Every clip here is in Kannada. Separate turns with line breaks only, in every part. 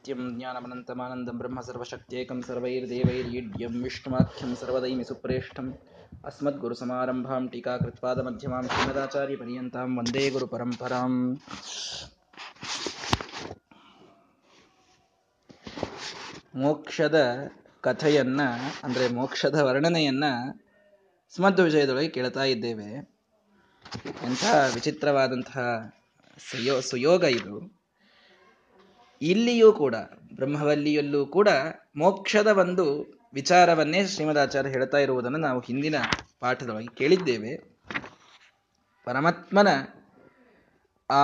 नित्यं ज्ञानमनन्तमानन्दं ब्रह्म सर्वशक्त्येकं सर्वैर्देवैर्यीड्यं विष्णुमाख्यं सर्वदैमि सुप्रेष्ठम् अस्मद्गुरुसमारम्भां टीकाकृत्पादमध्यमां श्रीमदाचार्यपर्यन्तां वन्दे गुरुपरम्पराम् ಮೋಕ್ಷದ ಕಥೆಯನ್ನ ಅಂದ್ರೆ ಮೋಕ್ಷದ ವರ್ಣನೆಯನ್ನ ಸ್ಮದ್ ವಿಜಯದೊಳಗೆ ಕೇಳ್ತಾ ಇದ್ದೇವೆ ಎಂಥ ವಿಚಿತ್ರವಾದಂತಹ ಸುಯೋ ಸುಯೋಗ ಇದು ಇಲ್ಲಿಯೂ ಕೂಡ, ಬ್ರಹ್ಮವಲ್ಲಿಯಲ್ಲೂ ಕೂಡ ಮೋಕ್ಷದ ಒಂದು ವಿಚಾರವನ್ನೇ ಶ್ರೀಮದಾಚಾರ್ಯ ಹೇಳ್ತಾ ಇರುವುದನ್ನು ನಾವು ಹಿಂದಿನ ಪಾಠದೊಳಗೆ ಕೇಳಿದ್ದೇವೆ. ಪರಮಾತ್ಮನ, ಆ,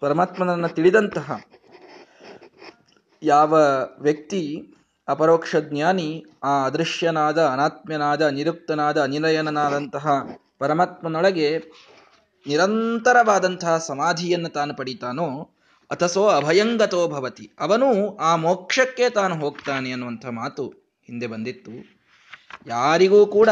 ಪರಮಾತ್ಮನನ್ನು ತಿಳಿದಂತಹ ಯಾವ ವ್ಯಕ್ತಿ ಅಪರೋಕ್ಷ ಜ್ಞಾನಿ, ಆ ಅದೃಶ್ಯನಾದ, ಅನಾತ್ಮ್ಯನಾದ, ನಿರುಕ್ತನಾದ ಅನಿಲಯನಾದಂತಹ ಪರಮಾತ್ಮನೊಳಗೆ ನಿರಂತರವಾದಂತಹ ಸಮಾಧಿಯನ್ನು ತಾನು ಪಡಿತಾನೋ ಅಥಸೋ ಅಭಯಂಗತೋ ಭವತಿ. ಅವನು ಆ ಮೋಕ್ಷಕ್ಕೆ ತಾನು ಹೋಗ್ತಾನೆ ಅನ್ನುವಂಥ ಮಾತು ಹಿಂದೆ ಬಂದಿತ್ತು. ಯಾರಿಗೂ ಕೂಡ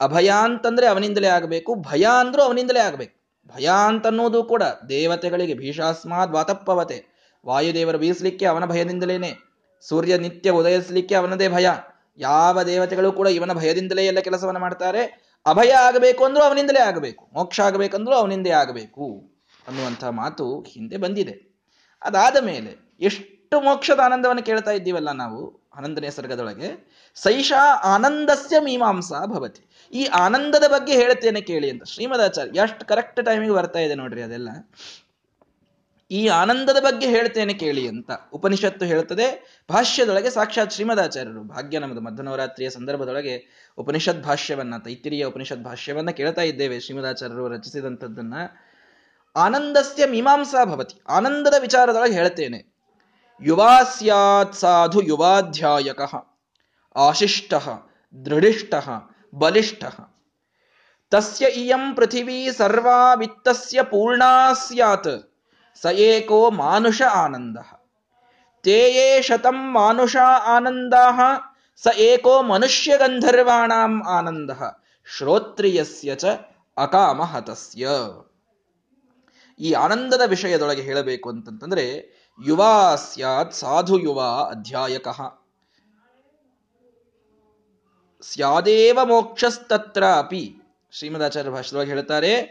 ಅಭಯ ಅಂತಂದ್ರೆ ಅವನಿಂದಲೇ ಆಗಬೇಕು, ಭಯ ಅಂದ್ರೂ ಅವನಿಂದಲೇ ಆಗಬೇಕು. ಭಯ ಅಂತನ್ನೋದು ಕೂಡ ದೇವತೆಗಳಿಗೆ ಭೀಷಾಸ್ಮಾದ್ ವಾತಪ್ಪವತೆ. ವಾಯುದೇವರು ಬೀಸಲಿಕ್ಕೆ ಅವನ ಭಯದಿಂದಲೇನೆ, ಸೂರ್ಯ ನಿತ್ಯ ಉದಯಿಸಲಿಕ್ಕೆ ಅವನದೇ ಭಯ. ಯಾವ ದೇವತೆಗಳು ಕೂಡ ಇವನ ಭಯದಿಂದಲೇ ಎಲ್ಲ ಕೆಲಸವನ್ನು ಮಾಡ್ತಾರೆ. ಅಭಯ ಆಗಬೇಕು ಅಂದ್ರೂ ಅವನಿಂದಲೇ ಆಗಬೇಕು, ಮೋಕ್ಷ ಆಗಬೇಕಂದ್ರೂ ಅವನಿಂದೇ ಆಗಬೇಕು ಅನ್ನುವಂಥ ಮಾತು ಹಿಂದೆ ಬಂದಿದೆ. ಅದಾದ ಮೇಲೆ ಎಷ್ಟು ಮೋಕ್ಷದ ಆನಂದವನ್ನು ಕೇಳ್ತಾ ಇದ್ದೀವಲ್ಲ ನಾವು? ಹನ್ನೊಂದನೇ ಸರ್ಗದೊಳಗೆ. ಸೈಷಾ ಆನಂದಸ್ಯ ಮೀಮಾಂಸಾ ಭವತಿ. ಈ ಆನಂದದ ಬಗ್ಗೆ ಹೇಳ್ತೇನೆ ಕೇಳಿ ಅಂತ ಶ್ರೀಮದಾಚಾರ್ಯ, ಎಷ್ಟು ಕರೆಕ್ಟ್ ಟೈಮಿಗೆ ಬರ್ತಾ ಇದೆ ನೋಡ್ರಿ ಅದೆಲ್ಲ. ಈ ಆನಂದದ ಬಗ್ಗೆ ಹೇಳ್ತೇನೆ ಕೇಳಿ ಅಂತ ಉಪನಿಷತ್ತು ಹೇಳ್ತದೆ ಭಾಷ್ಯದೊಳಗೆ ಸಾಕ್ಷಾತ್ ಶ್ರೀಮದಾಚಾರ್ಯರು, ಭಾಗ್ಯ ನಮ್ಮದು ಮಧ್ಯನವರಾತ್ರಿಯ ಸಂದರ್ಭದೊಳಗೆ ಉಪನಿಷತ್ ಭಾಷ್ಯವನ್ನ ತೈತಿರಿಯ ಉಪನಿಷತ್ ಭಾಷ್ಯವನ್ನ ಕೇಳ್ತಾ ಇದ್ದೇವೆ. ಶ್ರೀಮದಾಚಾರ್ಯರು ರಚಿಸಿದಂಥದ್ದನ್ನ ಆನಂದಸ್ಯ ಮೀಮಾಂಸಾ ಭವತಿ. ಆನಂದದ ವಿಚಾರದೊಳಗೆ ಹೇಳ್ತೇನೆ ಯುವಾ ಸ್ಯಾತ್ ಸಾಧು ಯುವಾಧ್ಯಾಯಕ, ಆಶಿಷ್ಟ, ದೃಢಿಷ್ಟ ಬಲಿಷ್ಠ ತಸ್ಯ ಇಯಂ ಪೃಥಿವೀ ಸರ್ವಾ ವಿತ್ತಸ್ಯ ಪೂರ್ಣಾ ಸ್ಯಾತ್, ಸ ಏಕೋ ಮಾನುಷ ಆನಂದ. ತೇ ಯೇ ಶತಂ ಮಾನುಷ ಆನಂದ, ಸ ಏಕೋ ಮನುಷ್ಯ ಗಂಧರ್ವಾಣಾಂ ಆನಂದ. ಶ್ರೋತ್ರಿಯಸ್ಯ ಚ ಅಕಾಮಹತಸ್ಯ. ಈ ಆನಂದದ ವಿಷಯದೊಳಗೆ ಹೇಳಬೇಕು ಅಂತಂತಂದ್ರೆ, ಯುವ ಸ್ಯಾತ್ ಸಾಧು ಯುವ ಅಧ್ಯಾಯಕ. ಸ್ಯಾದೇವ ಮೋಕ್ಷಸ್ತತ್ರ ಅಪಿ. ಶ್ರೀಮದಾಚಾರ್ಯ ಭಾಷೆದೊಳಗೆ ಹೇಳ್ತಾರೆ,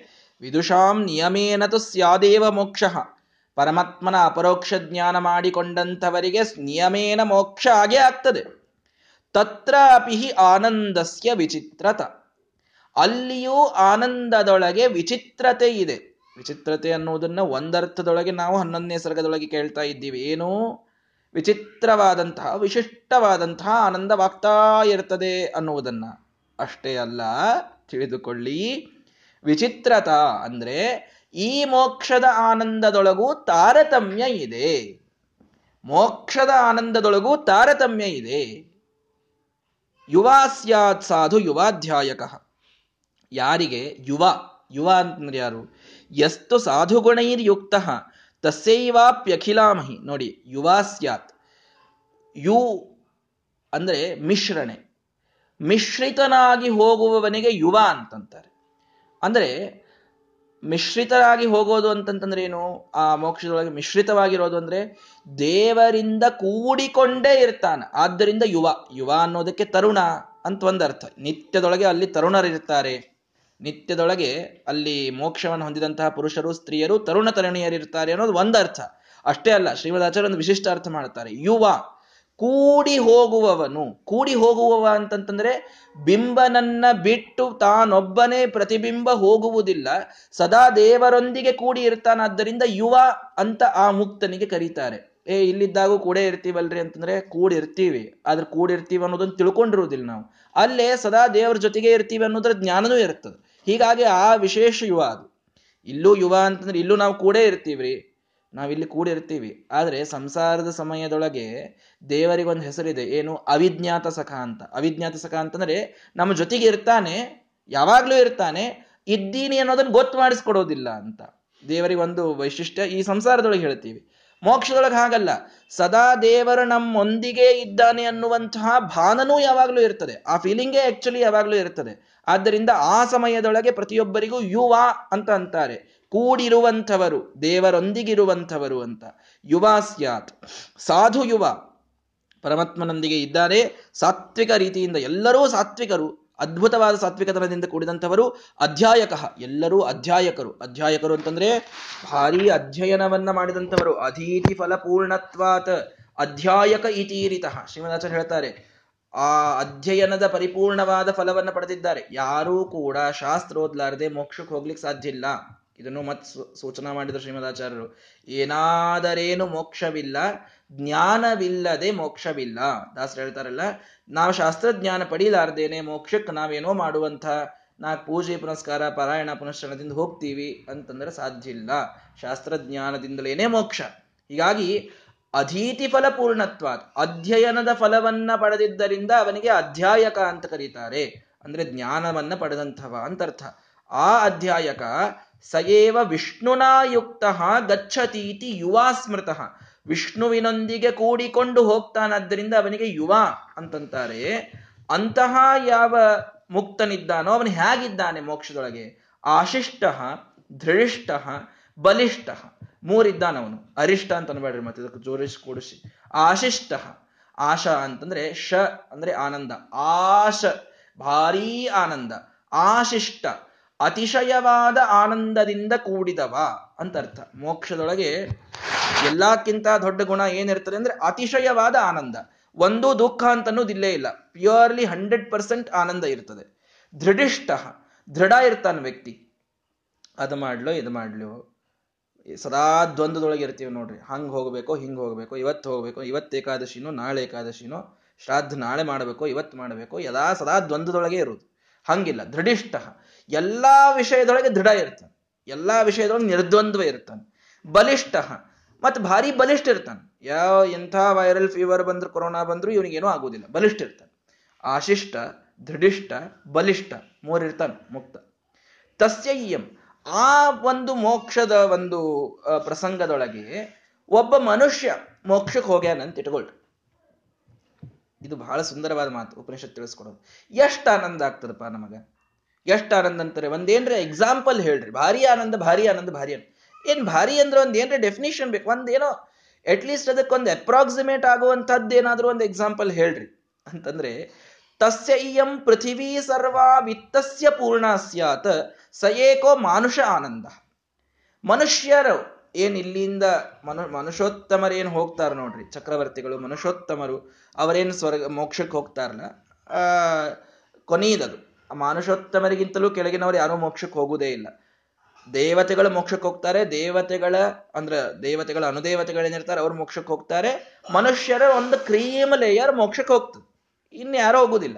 ವಿದುಷಾಂ ನಿಯಮೇನ ಸ್ಯಾದೇವ ಮೋಕ್ಷ. ಪರಮಾತ್ಮನ ಅಪರೋಕ್ಷ ಜ್ಞಾನ ಮಾಡಿಕೊಂಡಂಥವರಿಗೆ ನಿಯಮೇನ ಮೋಕ್ಷ ಆಗೇ ಆಗ್ತದೆ. ತತ್ರ ಅಪಿ ಆನಂದಸ್ಯ ವಿಚಿತ್ರತ. ಅಲ್ಲಿಯೂ ಆನಂದದೊಳಗೆ ವಿಚಿತ್ರತೆ ಇದೆ. ವಿಚಿತ್ರತೆ ಅನ್ನುವುದನ್ನ ಒಂದರ್ಥದೊಳಗೆ ನಾವು ಹನ್ನೊಂದನೇ ಸರ್ಗದೊಳಗೆ ಕೇಳ್ತಾ ಇದ್ದೀವಿ. ಏನು? ವಿಚಿತ್ರವಾದಂತಹ, ವಿಶಿಷ್ಟವಾದಂತಹ ಆನಂದವಾಗ್ತಾ ಇರ್ತದೆ ಅನ್ನುವುದನ್ನ. ಅಷ್ಟೇ ಅಲ್ಲ, ತಿಳಿದುಕೊಳ್ಳಿ. ವಿಚಿತ್ರತ ಅಂದ್ರೆ ಈ ಮೋಕ್ಷದ ಆನಂದದೊಳಗೂ ತಾರತಮ್ಯ ಇದೆ. ಮೋಕ್ಷದ ಆನಂದದೊಳಗೂ ತಾರತಮ್ಯ ಇದೆ. ಯುವ ಸ್ಯಾತ್ ಸಾಧು ಯುವಾಧ್ಯಾಯಕ. ಯಾರಿಗೆ? ಯುವ. ಯುವ ಅಂತಂದ್ರೆ ಯಾರು? ಎಷ್ಟು ಸಾಧುಗುಣೈರ್ಯುಕ್ತ, ತಸ್ಯೈವಾಪ್ಯಖಿಲಾಮಹಿ. ನೋಡಿ, ಯುವ ಸ್ಯಾತ್. ಯು ಅಂದರೆ ಮಿಶ್ರಣೆ. ಮಿಶ್ರಿತನಾಗಿ ಹೋಗುವವನಿಗೆ ಯುವ ಅಂತಂತಾರೆ. ಅಂದರೆ, ಮಿಶ್ರಿತರಾಗಿ ಹೋಗೋದು ಅಂತಂತಂದ್ರೆ ಏನು? ಆ ಮೋಕ್ಷದೊಳಗೆ ಮಿಶ್ರಿತವಾಗಿರೋದು ಅಂದ್ರೆ, ದೇವರಿಂದ ಕೂಡಿಕೊಂಡೇ ಇರ್ತಾನೆ. ಆದ್ದರಿಂದ ಯುವ. ಯುವ ಅನ್ನೋದಕ್ಕೆ ತರುಣ ಅಂತ ಒಂದರ್ಥ. ನಿತ್ಯದೊಳಗೆ ಅಲ್ಲಿ ತರುಣರಿರ್ತಾರೆ. ನಿತ್ಯದೊಳಗೆ ಅಲ್ಲಿ ಮೋಕ್ಷವನ್ನು ಹೊಂದಿದಂತಹ ಪುರುಷರು, ಸ್ತ್ರೀಯರು, ತರುಣ ತರುಣಿಯರಿರ್ತಾರೆ ಅನ್ನೋದು ಒಂದರ್ಥ ಅಷ್ಟೇ ಅಲ್ಲ ಶ್ರೀಮದಾಚಾರ್ಯ ಒಂದು ವಿಶಿಷ್ಟ ಅರ್ಥ ಮಾಡ್ತಾರೆ ಯುವ, ಕೂಡಿ ಹೋಗುವವನು, ಕೂಡಿ ಹೋಗುವವ ಅಂತಂತಂದ್ರೆ ಬಿಂಬನನ್ನ ಬಿಟ್ಟು ತಾನೊಬ್ಬನೇ ಪ್ರತಿಬಿಂಬ ಹೋಗುವುದಿಲ್ಲ, ಸದಾ ದೇವರೊಂದಿಗೆ ಕೂಡಿ ಇರ್ತಾನಾದ್ದರಿಂದ ಯುವ ಅಂತ ಆ ಮುಕ್ತನಿಗೆ ಕರೀತಾರೆ. ಏ, ಇಲ್ಲಿದ್ದಾಗೂ ಕೂಡೇ ಇರ್ತೀವಲ್ರಿ ಅಂತಂದ್ರೆ ಕೂಡಿರ್ತೀವಿ. ಆದ್ರೆ ಕೂಡಿರ್ತೀವಿ ಅನ್ನೋದನ್ನ ತಿಳ್ಕೊಂಡಿರುವುದಿಲ್ಲ ನಾವು. ಅಲ್ಲೇ ಸದಾ ದೇವರ ಜೊತೆಗೆ ಇರ್ತೀವಿ ಅನ್ನೋದ್ರ ಜ್ಞಾನನೂ ಇರ್ತದೆ. ಹೀಗಾಗಿ ಆ ವಿಶೇಷ ಯುವ ಅದು. ಇಲ್ಲೂ ಯುವ ಅಂತಂದ್ರೆ ಇಲ್ಲೂ ನಾವು ಕೂಡೇ ಇರ್ತೀವ್ರಿ. ನಾವಿಲ್ಲಿ ಕೂಡಿರ್ತೀವಿ ಆದರೆ ಸಂಸಾರದ ಸಮಯದೊಳಗೆ ದೇವರಿಗೊಂದು ಹೆಸರಿದೆ. ಏನು? ಅವಿಜ್ಞಾತ ಸಖ ಅಂತ. ಅವಿಜ್ಞಾತ ಸಖ ಅಂತಂದ್ರೆ ನಮ್ಮ ಜೊತೆಗೆ ಇರ್ತಾನೆ, ಯಾವಾಗಲೂ ಇರ್ತಾನೆ, ಇದ್ದೀನಿ ಅನ್ನೋದನ್ನ ಗೊತ್ತು ಮಾಡಿಸ್ಕೊಡೋದಿಲ್ಲ ಅಂತ. ದೇವರಿಗೆ ಒಂದು ವೈಶಿಷ್ಟ್ಯ ಈ ಸಂಸಾರದೊಳಗೆ ಹೇಳ್ತೀವಿ. ಮೋಕ್ಷದೊಳಗೆ ಹಾಗಲ್ಲ. ಸದಾ ದೇವರು ನಮ್ಮೊಂದಿಗೆ ಇದ್ದಾನೆ ಅನ್ನುವಂತಹ ಭಾನನೂ ಯಾವಾಗಲೂ ಇರ್ತದೆ. ಆ ಫೀಲಿಂಗೇ ಆಕ್ಚುಲಿ ಯಾವಾಗಲೂ ಇರ್ತದೆ. ಆದ್ದರಿಂದ ಆ ಸಮಯದೊಳಗೆ ಪ್ರತಿಯೊಬ್ಬರಿಗೂ ಯುವ ಅಂತ ಅಂತಾರೆ. ಕೂಡಿರುವಂಥವರು, ದೇವರೊಂದಿಗಿರುವಂಥವರು ಅಂತ. ಯುವ ಸ್ಯಾತ್. ಸಾಧು ಯುವ. ಪರಮಾತ್ಮನೊಂದಿಗೆ ಇದ್ದಾರೆ. ಸಾತ್ವಿಕ ರೀತಿಯಿಂದ ಎಲ್ಲರೂ ಸಾತ್ವಿಕರು. ಅದ್ಭುತವಾದ ಸಾತ್ವಿಕತನದಿಂದ ಕೂಡಿದಂಥವರು ಅಧ್ಯಾಯಕ, ಎಲ್ಲರೂ ಅಧ್ಯಾಯಕರು. ಅಧ್ಯಾಯಕರು ಅಂತಂದ್ರೆ ಭಾರಿ ಅಧ್ಯಯನವನ್ನ ಮಾಡಿದಂಥವರು. ಅಧೀತಿ ಫಲಪೂರ್ಣತ್ವಾತ್ ಅಧ್ಯಾಯಕ ಇತೀರಿತಃ. ಶ್ರೀಮದಾಚಾರ್ಯ ಹೇಳ್ತಾರೆ, ಆ ಅಧ್ಯಯನದ ಪರಿಪೂರ್ಣವಾದ ಫಲವನ್ನು ಪಡೆದಿದ್ದಾರೆ. ಯಾರೂ ಕೂಡ ಶಾಸ್ತ್ರ ಓದ್ಲಾರದೆ ಮೋಕ್ಷಕ್ಕೆ ಹೋಗ್ಲಿಕ್ಕೆ ಸಾಧ್ಯ ಇಲ್ಲ. ಇದನ್ನು ಮತ್ ಸೂಚನಾ ಮಾಡಿದ್ರು ಶ್ರೀಮದಾಚಾರ್ಯರು ಏನಾದರೇನು ಮೋಕ್ಷವಿಲ್ಲ ಜ್ಞಾನವಿಲ್ಲದೆ ಮೋಕ್ಷವಿಲ್ಲ. ದಾಸರು ಹೇಳ್ತಾರಲ್ಲ, ನಾವು ಶಾಸ್ತ್ರಜ್ಞಾನ ಪಡೀಲಾರ್ದೇನೆ ಮೋಕ್ಷಕ್ಕೆ ನಾವೇನೋ ಮಾಡುವಂಥ ನಾ ಪೂಜೆ, ಪುನಸ್ಕಾರ, ಪಾರಾಯಣ, ಪುನಶ್ಚರಣದಿಂದ ಹೋಗ್ತೀವಿ ಅಂತಂದ್ರೆ ಸಾಧ್ಯ ಇಲ್ಲ. ಶಾಸ್ತ್ರಜ್ಞಾನದಿಂದಲೇನೆ ಮೋಕ್ಷ. ಹೀಗಾಗಿ ಅಧೀತಿ ಫಲ ಪೂರ್ಣತ್ವ ಅಧ್ಯಯನದ ಫಲವನ್ನ ಪಡೆದಿದ್ದರಿಂದ ಅವನಿಗೆ ಅಧ್ಯಾಯಕ ಅಂತ ಕರೀತಾರೆ. ಅಂದ್ರೆ ಜ್ಞಾನವನ್ನ ಪಡೆದಂಥವ ಅಂತರ್ಥ ಆ ಅಧ್ಯಾಯಕ, ಸಯೇವ ವಿಷ್ಣುನಾ ಯುಕ್ತ ಗಚ್ಚತೀತಿ ಯುವಾ ಸ್ಮೃತಃ. ವಿಷ್ಣುವಿನೊಂದಿಗೆ ಕೂಡಿಕೊಂಡು ಹೋಗ್ತಾನಾದ್ದರಿಂದ ಅವನಿಗೆ ಯುವ ಅಂತಂತಾರೆ. ಅಂತಹ ಯಾವ ಮುಕ್ತನಿದ್ದಾನೋ ಅವನು ಹೇಗಿದ್ದಾನೆ ಮೋಕ್ಷದೊಳಗೆ? ಆಶಿಷ್ಟ ದೃಢಿಷ್ಟ ಬಲಿಷ್ಠ ಮೂರಿದ್ದಾನವನು ಅರಿಷ್ಟ ಅಂತ ಅನ್ಬೇಡ್ರಿ ಮತ್ತೆ ಇದಕ್ಕೆ ಜೋರಿಸಿ ಕೂಡಿಸಿ. ಆಶಿಷ್ಟ, ಆಶ ಅಂತಂದ್ರೆ ಶ ಅಂದ್ರೆ ಆನಂದ. ಆಶ, ಭಾರೀ ಆನಂದ. ಆಶಿಷ್ಟ, ಅತಿಶಯವಾದ ಆನಂದದಿಂದ ಕೂಡಿದವ ಅಂತ ಅರ್ಥ. ಮೋಕ್ಷದೊಳಗೆ ಎಲ್ಲಕ್ಕಿಂತ ದೊಡ್ಡ ಗುಣ ಏನಿರ್ತದೆ ಅಂದ್ರೆ ಅತಿಶಯವಾದ ಆನಂದ. ಒಂದು ದುಃಖ ಅಂತ ಅನ್ನೋದಿಲ್ಲೇ ಇಲ್ಲ. ಪ್ಯೂರ್ಲಿ ಹಂಡ್ರೆಡ್ ಪರ್ಸೆಂಟ್ ಆನಂದ ಇರ್ತದೆ. ದೃಢಿಷ್ಟ ದೃಢ ಇರ್ತಾನೆ ವ್ಯಕ್ತಿ. ಅದು ಮಾಡ್ಲೋ, ಇದು ಮಾಡ್ಲೋ. ಸದಾ ದ್ವಂದ್ವದೊಳಗೆ ಇರ್ತೀವಿ ನೋಡ್ರಿ. ಹಂಗೆ ಹೋಗ್ಬೇಕು, ಹಿಂಗೆ ಹೋಗ್ಬೇಕು, ಇವತ್ತು ಹೋಗ್ಬೇಕು, ಇವತ್ತು ಏಕಾದಶಿನೋ, ನಾಳೆ ಏಕಾದಶಿನೋ, ಶ್ರಾದ್ದ ನಾಳೆ ಮಾಡಬೇಕು, ಇವತ್ತು ಮಾಡಬೇಕು ಯದಾ ಸದಾ ದ್ವಂದ್ವದೊಳಗೆ ಇರುವುದು. ಹಂಗಿಲ್ಲ. ದೃಢಿಷ್ಟ ಎಲ್ಲಾ ವಿಷಯದೊಳಗೆ ದೃಢ ಇರ್ತಾನೆ. ಎಲ್ಲಾ ವಿಷಯದೊಳಗೆ ನಿರ್ದ್ವಂದ್ವ ಇರ್ತಾನೆ. ಬಲಿಷ್ಠ. ಮತ್ತೆ ಭಾರಿ ಬಲಿಷ್ಠ ಇರ್ತಾನೆ. ಯಾವ ಎಂಥ ವೈರಲ್ ಫೀವರ್ ಬಂದ್ರು ಕೊರೋನಾ ಬಂದರೂ ಇವನಿಗೇನೂ ಆಗೋದಿಲ್ಲ. ಬಲಿಷ್ಠ ಇರ್ತಾನೆ. ಆಶಿಷ್ಟ, ದೃಢಿಷ್ಟ, ಬಲಿಷ್ಠ ಮೂರಿರ್ತಾನೆ ಮುಕ್ತ. ತಸ್ಯಯ್ಯಂ ಆ ಒಂದು ಮೋಕ್ಷದ ಒಂದು ಪ್ರಸಂಗದೊಳಗೆ ಒಬ್ಬ ಮನುಷ್ಯ ಮೋಕ್ಷಕ್ಕೆ ಹೋಗ್ಯಾನಂತ ಇಟ್ಕೊಳ್ರಿ. ಇದು ಬಹಳ ಸುಂದರವಾದ ಮಾತು. ಉಪನಿಷತ್ ತಿಳಿಸ್ಕೊಡೋದು. ಎಷ್ಟು ಆನಂದ ಆಗ್ತದಪ್ಪ ನಮಗ? ಎಷ್ಟು ಆನಂದ ಅಂತಾರೆ. ಒಂದೇನ್ರ ಎಕ್ಸಾಂಪಲ್ ಹೇಳ್ರಿ. ಭಾರಿ ಆನಂದ ಭಾರಿ ಆನಂದ ಭಾರಿ ಆನಂದ. ಏನ್ ಭಾರಿ ಅಂದ್ರೆ ಒಂದು ಏನರ ಡೆಫಿನೇಷನ್ ಬೇಕು. ಒಂದೇನೋ ಅಟ್ ಲೀಸ್ಟ್ ಅದಕ್ಕೊಂದು ಅಪ್ರಾಕ್ಸಿಮೇಟ್ ಆಗುವಂತದ್ದು ಏನಾದರೂ ಒಂದು ಎಕ್ಸಾಂಪಲ್ ಹೇಳ್ರಿ. ಅಂತಂದ್ರೆ, ತಸ್ಯ ಇಯಂ ಪೃಥಿವೀ ಸರ್ವಾ ವಿತ್ತಸ್ಯ ಪೂರ್ಣ ಸ್ಯಾತ್, ಸ ಏಕೋ ಮಾನುಷ ಆನಂದ. ಮನುಷ್ಯರು ಏನ್ ಇಲ್ಲಿಂದ, ಮನು ಮನುಷ್ಯೋತ್ತಮರೇನು ಹೋಗ್ತಾರೆ ನೋಡ್ರಿ, ಚಕ್ರವರ್ತಿಗಳು, ಮನುಷ್ಯೋತ್ತಮರು, ಅವರೇನು ಸ್ವರ್ಗ, ಮೋಕ್ಷಕ್ಕೆ ಹೋಗ್ತಾರಲ್ಲ, ಆ, ಕೊನೆಯದದು. ಮಾನುಷೋತ್ತಮರಿಗಿಂತಲೂ ಕೆಳಗಿನವರು ಯಾರೂ ಮೋಕ್ಷಕ್ಕೆ ಹೋಗುವುದೇ ಇಲ್ಲ. ದೇವತೆಗಳು ಮೋಕ್ಷಕ್ಕೆ ಹೋಗ್ತಾರೆ, ದೇವತೆಗಳ ಅಂದ್ರೆ ದೇವತೆಗಳ ಅನುದೇವತೆಗಳೇನಿರ್ತಾರೆ ಅವ್ರು ಮೋಕ್ಷಕ್ಕೆ ಹೋಗ್ತಾರೆ. ಮನುಷ್ಯರ ಒಂದು ಕ್ರೀಮ್ ಲೇಯರ್ ಮೋಕ್ಷಕ್ಕೆ ಹೋಗ್ತದೆ. ಇನ್ನು ಯಾರೋ ಹೋಗುದಿಲ್ಲ.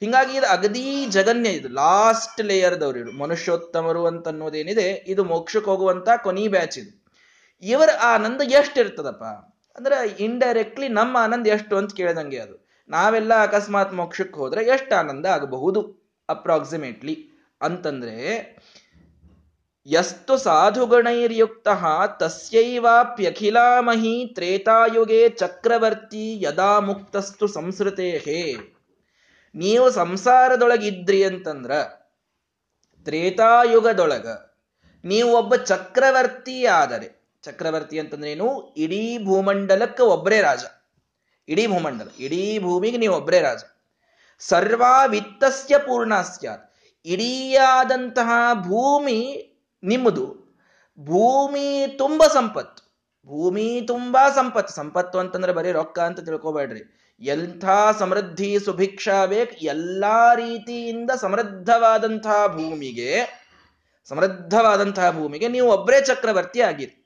ಹಿಂಗಾಗಿ ಇದು ಅಗದೀ ಜಗನ್ಯ, ಇದು ಲಾಸ್ಟ್ ಲೇಯರ್ದವ್ರು ಇವರು. ಮನುಷ್ಯೋತ್ತಮರು ಅಂತ ಅನ್ನೋದೇನಿದೆ, ಇದು ಮೋಕ್ಷಕ್ಕೆ ಹೋಗುವಂತ ಕೊನಿ ಬ್ಯಾಚ್ ಇದು. ಇವರ ಆನಂದ ಎಷ್ಟಿರ್ತದಪ್ಪ? ಅಂದ್ರೆ ಇಂಡೈರೆಕ್ಟ್ಲಿ ನಮ್ಮ ಆನಂದ ಎಷ್ಟು ಅಂತ ಕೇಳಿದಂಗೆ ಅದು. ನಾವೆಲ್ಲ ಅಕಸ್ಮಾತ್ ಮೋಕ್ಷಕ್ಕೆ ಹೋದ್ರೆ ಎಷ್ಟು ಆನಂದ ಆಗಬಹುದು? ಅಪ್ರಾಕ್ಸಿಮೇಟ್ಲಿ ಅಂತಂದ್ರೆ ಯಸ್ತು ಸಾಧುಗಣೈರ್ಯುಕ್ತ ತಸ್ಯೈವಾಪ್ಯಖಿಲಾಮಹಿ ತ್ರೇತಾಯುಗೆ ಚಕ್ರವರ್ತಿ ಯದಾ ಮುಕ್ತಸ್ತು ಸಂಸ್ಕೃತೇ ನೀವು ಸಂಸಾರದೊಳಗಿದ್ರಿ ಅಂತಂದ್ರ ತ್ರೇತಾಯುಗದೊಳಗ ನೀವು ಒಬ್ಬ ಚಕ್ರವರ್ತಿ ಆದರೆ, ಚಕ್ರವರ್ತಿ ಅಂತಂದ್ರೇನು? ಇಡೀ ಭೂಮಂಡಲಕ್ಕೆ ಒಬ್ಬರೇ ರಾಜ. ಇಡೀ ಭೂಮಂಡಲ, ಇಡೀ ಭೂಮಿಗೆ ನೀವು ಒಬ್ಬರೇ ರಾಜ. ಸರ್ವಾ ವಿತ್ತಸ್ಯ ಪೂರ್ಣ ಸ್ಯಾತ್ ಆದಂತಹ ಭೂಮಿ ನಿಮ್ಮದು. ಭೂಮಿ ತುಂಬ ಸಂಪತ್ತು. ಭೂಮಿ ತುಂಬಾ ಸಂಪತ್ತು. ಸಂಪತ್ತು ಅಂತಂದ್ರೆ ಬರೀ ರೊಕ್ಕ ಅಂತ ತಿಳ್ಕೊಬೇಡ್ರಿ. ಎಂಥ ಸಮೃದ್ಧಿ ಸುಭಿಕ್ಷ ಬೇಕು? ಎಲ್ಲಾ ರೀತಿಯಿಂದ ಸಮೃದ್ಧವಾದಂತಹ ಭೂಮಿಗೆ ಸಮೃದ್ಧವಾದಂತಹ ಭೂಮಿಗೆ ನೀವು ಒಬ್ಬರೇ ಚಕ್ರವರ್ತಿ ಆಗಿರಿ.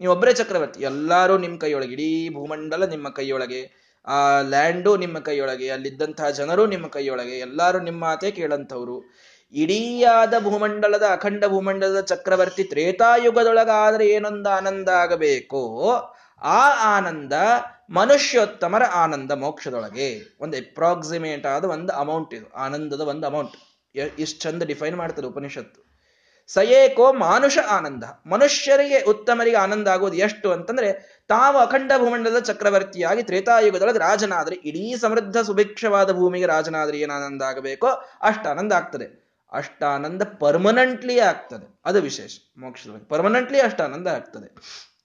ನೀವು ಒಬ್ಬರೇ ಚಕ್ರವರ್ತಿ. ಎಲ್ಲರೂ ನಿಮ್ಮ ಕೈಯೊಳಗೆ, ಇಡೀ ಭೂಮಂಡಲ ನಿಮ್ಮ ಕೈಯೊಳಗೆ, ಆ ಲ್ಯಾಂಡು ನಿಮ್ಮ ಕೈಯೊಳಗೆ ಅಲ್ಲಿದ್ದಂತಹ ಜನರು ನಿಮ್ಮ ಕೈಯೊಳಗೆ, ಎಲ್ಲರೂ ನಿಮ್ಮ ಮಾತೇ ಕೇಳಂಥವ್ರು. ಇಡೀಯಾದ ಭೂಮಂಡಲದ ಅಖಂಡ ಭೂಮಂಡಲದ ಚಕ್ರವರ್ತಿ ತ್ರೇತಾಯುಗದೊಳಗಾದ್ರೆ ಏನೊಂದು ಆನಂದ ಆಗಬೇಕೋ? ಆ ಆನಂದ ಮನುಷ್ಯೋತ್ತಮರ ಆನಂದ ಮೋಕ್ಷದೊಳಗೆ. ಒಂದು ಅಪ್ರಾಕ್ಸಿಮೇಟ್ ಆದ ಒಂದು ಅಮೌಂಟ್ ಇದು. ಆನಂದದ ಒಂದು ಅಮೌಂಟ್ ಇಷ್ಟು ಚಂದ ಡಿಫೈನ್ ಮಾಡ್ತದೆ ಉಪನಿಷತ್ತು. ಸಯೇಕೋ ಮಾನುಷ ಆನಂದ. ಮನುಷ್ಯರಿಗೆ ಉತ್ತಮರಿಗೆ ಆನಂದ ಆಗೋದು ಎಷ್ಟು ಅಂತಂದ್ರೆ, ತಾವು ಅಖಂಡ ಭೂಮಂಡಲದ ಚಕ್ರವರ್ತಿಯಾಗಿ ತ್ರೇತಾಯುಗದೊಳಗೆ ರಾಜನಾದ್ರೆ, ಇಡೀ ಸಮೃದ್ಧ ಸುಭಿಕ್ಷವಾದ ಭೂಮಿಗೆ ರಾಜನಾದ್ರೆ ಏನು ಆನಂದ ಆಗಬೇಕೋ? ಅಷ್ಟು ಆನಂದ ಆಗ್ತದೆ. ಅಷ್ಟಾನಂದ ಪರ್ಮನೆಂಟ್ಲಿ ಆಗ್ತದೆ. ಅದು ವಿಶೇಷ. ಮೋಕ್ಷದೊಳಗೆ ಪರ್ಮನೆಂಟ್ಲಿ ಅಷ್ಟಾನಂದ ಆಗ್ತದೆ.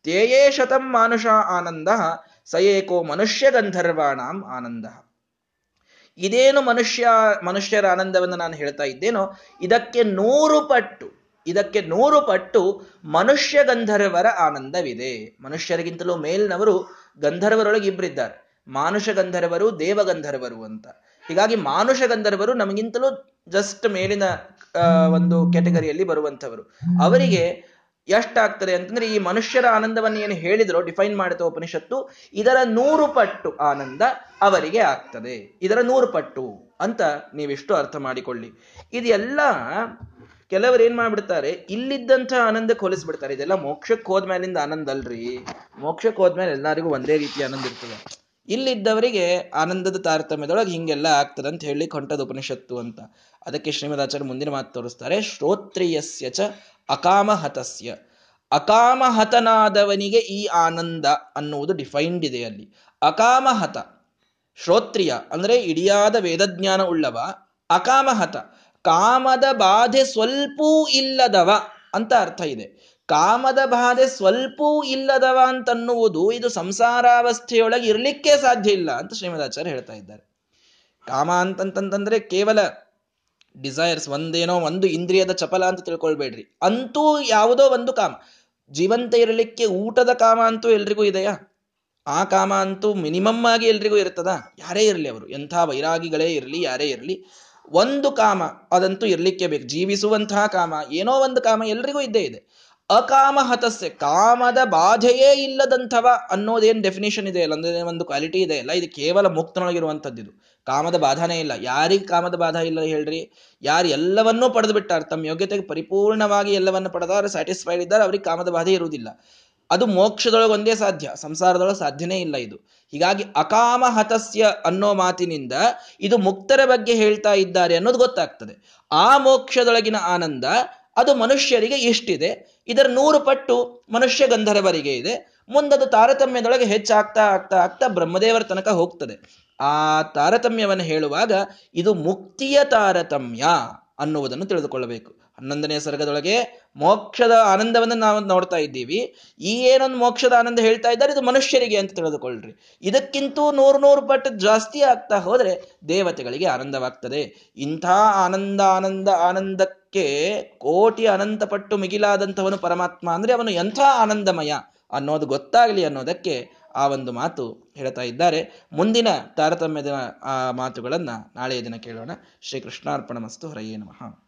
ತೇಯೇ ಶತಂ ಮಾನುಷ ಆನಂದ ಸ ಏಕೋ ಮನುಷ್ಯ ಗಂಧರ್ವಾಣಾಂ ಆನಂದ. ಇದೇನು ಮನುಷ್ಯ, ಮನುಷ್ಯರ ಆನಂದವನ್ನು ನಾನು ಹೇಳ್ತಾ ಇದ್ದೇನೋ, ಇದಕ್ಕೆ ನೂರು ಪಟ್ಟು, ಇದಕ್ಕೆ ನೂರು ಪಟ್ಟು ಮನುಷ್ಯ ಗಂಧರ್ವರ ಆನಂದವಿದೆ. ಮನುಷ್ಯರಿಗಿಂತಲೂ ಮೇಲ್ನವರು ಗಂಧರ್ವರೊಳಗೆ ಇಬ್ಬರಿದ್ದಾರೆ ಮಾನುಷ ಗಂಧರ್ವರು ದೇವಗಂಧರ್ವರು ಅಂತ. ಹೀಗಾಗಿ ಮಾನುಷ ಗಂಧರ್ವರು ನಮಗಿಂತಲೂ ಜಸ್ಟ್ ಮೇಲಿನ ಒಂದು ಕ್ಯಾಟಗರಿಯಲ್ಲಿ ಬರುವಂತವರು ಅವರಿಗೆ ಎಷ್ಟಾಗ್ತದೆ ಅಂತಂದ್ರೆ ಈ ಮನುಷ್ಯರ ಆನಂದವನ್ನು ಏನು ಹೇಳಿದ್ರು ಡಿಫೈನ್ ಮಾಡಿದ ಉಪನಿಷತ್ತು, ಇದರ ನೂರು ಪಟ್ಟು ಆನಂದ ಅವರಿಗೆ ಆಗ್ತದೆ. ಇದರ ನೂರು ಪಟ್ಟು ಅಂತ ನೀವಿಷ್ಟು ಅರ್ಥ ಮಾಡಿಕೊಳ್ಳಿ. ಇದೆಲ್ಲ ಕೆಲವರು ಏನ್ ಮಾಡ್ಬಿಡ್ತಾರೆ, ಇಲ್ಲಿದ್ದಂಥ ಆನಂದಕ್ಕೆ ಹೋಲಿಸ್ಬಿಡ್ತಾರೆ ಇದೆಲ್ಲ ಮೋಕ್ಷಕ್ಕೆ ಹೋದ್ಮೇಲಿಂದ ಆನಂದ ಅಲ್ರಿ. ಮೋಕ್ಷಕ್ಕೆ ಹೋದ್ಮೇಲೆ ಎಲ್ಲರಿಗೂ ಒಂದೇ ರೀತಿ ಆನಂದ ಇರ್ತದೆ. ಇಲ್ಲಿದ್ದವರಿಗೆ ಆನಂದದ ತಾರತಮ್ಯದೊಳಗೆ ಹಿಂಗೆಲ್ಲ ಆಗ್ತದೆ ಅಂತ ಹೇಳಿ ಹೊಂಟದ ಉಪನಿಷತ್ತು ಅಂತ. ಅದಕ್ಕೆ ಶ್ರೀಮದಾಚಾರ್ಯ ಮುಂದಿನ ಮಾತು ತೋರಿಸ್ತಾರೆ. ಶ್ರೋತ್ರಿಯಸ್ಯ ಚ ಅಕಾಮಹತಸ್ಯ. ಅಕಾಮಹತನಾದವನಿಗೆ ಈ ಆನಂದ ಅನ್ನುವುದು ಡಿಫೈನ್ಡ್ ಇದೆ ಅಲ್ಲಿ. ಅಕಾಮಹತ, ಶ್ರೋತ್ರಿಯ ಅಂದ್ರೆ ಇಡಿಯಾದ ವೇದಜ್ಞಾನ ಉಳ್ಳವ, ಅಕಾಮಹತ, ಕಾಮದ ಬಾಧೆ ಸ್ವಲ್ಪೂ ಇಲ್ಲದವ ಅಂತ ಅರ್ಥ ಇದೆ. ಕಾಮದ ಬಾಧೆ ಸ್ವಲ್ಪೂ ಇಲ್ಲದವ ಅಂತನ್ನುವುದು ಇದು ಸಂಸಾರಾವಸ್ಥೆಯೊಳಗೆ ಇರಲಿಕ್ಕೆ ಸಾಧ್ಯ ಇಲ್ಲ ಅಂತ ಶ್ರೀಮದಾಚಾರ್ಯ ಹೇಳ್ತಾ ಇದ್ದಾರೆ. ಕಾಮ ಅಂತಂತಂದ್ರೆ ಕೇವಲ ಡಿಸೈರ್ಸ್ ಒಂದೇನೋ ಒಂದು ಇಂದ್ರಿಯದ ಚಪಲ ಅಂತ ತಿಳ್ಕೊಳ್ಬೇಡ್ರಿ. ಅಂತೂ ಯಾವುದೋ ಒಂದು ಕಾಮ. ಜೀವಂತ ಇರಲಿಕ್ಕೆ ಊಟದ ಕಾಮ ಅಂತೂ ಎಲ್ರಿಗೂ ಇದೆಯಾ? ಆ ಕಾಮ ಅಂತೂ ಮಿನಿಮಮ್ ಆಗಿ ಎಲ್ರಿಗೂ ಇರ್ತದ? ಯಾರೇ ಇರಲಿ ಅವರು. ಎಂಥ ವೈರಾಗಿಗಳೇ ಇರಲಿ, ಯಾರೇ ಇರಲಿ. ಒಂದು ಕಾಮ, ಅದಂತೂ ಇರಲಿಕ್ಕೆ ಬೇಕು. ಜೀವಿಸುವಂತಹ ಕಾಮ, ಏನೋ ಒಂದು ಕಾಮ ಎಲ್ರಿಗೂ ಇದ್ದೇ ಇದೆ. ಅಕಾಮ ಹತಸ್ಸೆ ಕಾಮದ ಬಾಧೆಯೇ ಇಲ್ಲದಂಥವ ಅನ್ನೋದೇನು ಡೆಫಿನೇಷನ್ ಇದೆ ಅಲ್ಲ? ಅಂದ್ರೆ ಒಂದು ಕ್ವಾಲಿಟಿ ಇದೆ ಅಲ್ಲ? ಇದು ಕೇವಲ ಮುಕ್ತನೊಳಗಿರುವಂಥದ್ದು ಇದು. ಕಾಮದ ಬಾಧನೇ ಇಲ್ಲ. ಯಾರಿಗೆ ಕಾಮದ ಬಾಧ ಇಲ್ಲ ಹೇಳ್ರಿ? ಯಾರು ಎಲ್ಲವನ್ನೂ ಪಡೆದು ಬಿಟ್ಟಾರ, ತಮ್ಮ ಯೋಗ್ಯತೆಗೆ ಪರಿಪೂರ್ಣವಾಗಿ ಎಲ್ಲವನ್ನು ಪಡೆದಾರ ಸ್ಯಾಟಿಸ್ಫೈಡ್ ಇದ್ದಾರೆ, ಅವ್ರಿಗೆ ಕಾಮದ ಬಾಧೆ ಇರುವುದಿಲ್ಲ. ಅದು ಮೋಕ್ಷದೊಳಗೆ ಒಂದೇ ಸಾಧ್ಯ, ಸಂಸಾರದೊಳಗೆ ಸಾಧ್ಯನೇ ಇಲ್ಲ ಇದು. ಹೀಗಾಗಿ ಅಕಾಮ ಹತಸ್ಯ ಅನ್ನೋ ಮಾತಿನಿಂದ ಇದು ಮುಕ್ತರ ಬಗ್ಗೆ ಹೇಳ್ತಾ ಇದ್ದಾರೆ ಅನ್ನೋದು ಗೊತ್ತಾಗ್ತದೆ. ಆ ಮೋಕ್ಷದೊಳಗಿನ ಆನಂದ ಅದು ಮನುಷ್ಯರಿಗೆ ಇಷ್ಟಿದೆ. ಇದರ ನೂರು ಪಟ್ಟು ಮನುಷ್ಯ ಗಂಧರ್ವರಿಗೆ ಇದೆ. ಮುಂದದು ತಾರತಮ್ಯದೊಳಗೆ ಹೆಚ್ಚಾಗ್ತಾ ಆಗ್ತಾ ಆಗ್ತಾ ಬ್ರಹ್ಮದೇವರ ತನಕ ಹೋಗ್ತದೆ. ಆ ತಾರತಮ್ಯವನ್ನು ಹೇಳುವಾಗ ಇದು ಮುಕ್ತಿಯ ತಾರತಮ್ಯ ಅನ್ನುವುದನ್ನು ತಿಳಿದುಕೊಳ್ಳಬೇಕು. ಹನ್ನೊಂದನೇ ಸರ್ಗದೊಳಗೆ ಮೋಕ್ಷದ ಆನಂದವನ್ನು ನಾವು ನೋಡ್ತಾ ಇದ್ದೀವಿ. ಈ ಏನೊಂದು ಮೋಕ್ಷದ ಆನಂದ ಹೇಳ್ತಾ ಇದ್ದಾರೆ, ಇದು ಮನುಷ್ಯರಿಗೆ ಅಂತ ತಿಳಿದುಕೊಳ್ಳ್ರಿ. ಇದಕ್ಕಿಂತೂ ನೂರು ನೂರು ಪಟ್ಟು ಜಾಸ್ತಿ ಆಗ್ತಾ ಹೋದರೆ ದೇವತೆಗಳಿಗೆ ಆನಂದವಾಗ್ತದೆ. ಇಂಥ ಆನಂದ ಆನಂದ ಆನಂದಕ್ಕೆ ಕೋಟಿ ಅನಂತ ಪಟ್ಟು ಮಿಗಿಲಾದಂಥವನು ಪರಮಾತ್ಮ ಅಂದ್ರೆ ಅವನು ಎಂಥ ಆನಂದಮಯ ಅನ್ನೋದು ಗೊತ್ತಾಗಲಿ ಅನ್ನೋದಕ್ಕೆ ಆ ಒಂದು ಮಾತು ಹೇಳ್ತಾ ಇದ್ದಾರೆ. ಮುಂದಿನ ತಾರತಮ್ಯದ, ಆ ಮಾತುಗಳನ್ನ ನಾಳೆಯ ದಿನ ಕೇಳೋಣ. ಶ್ರೀ ಕೃಷ್ಣಾರ್ಪಣ ಮಸ್ತು ಹರಯೇ ನಮಃ.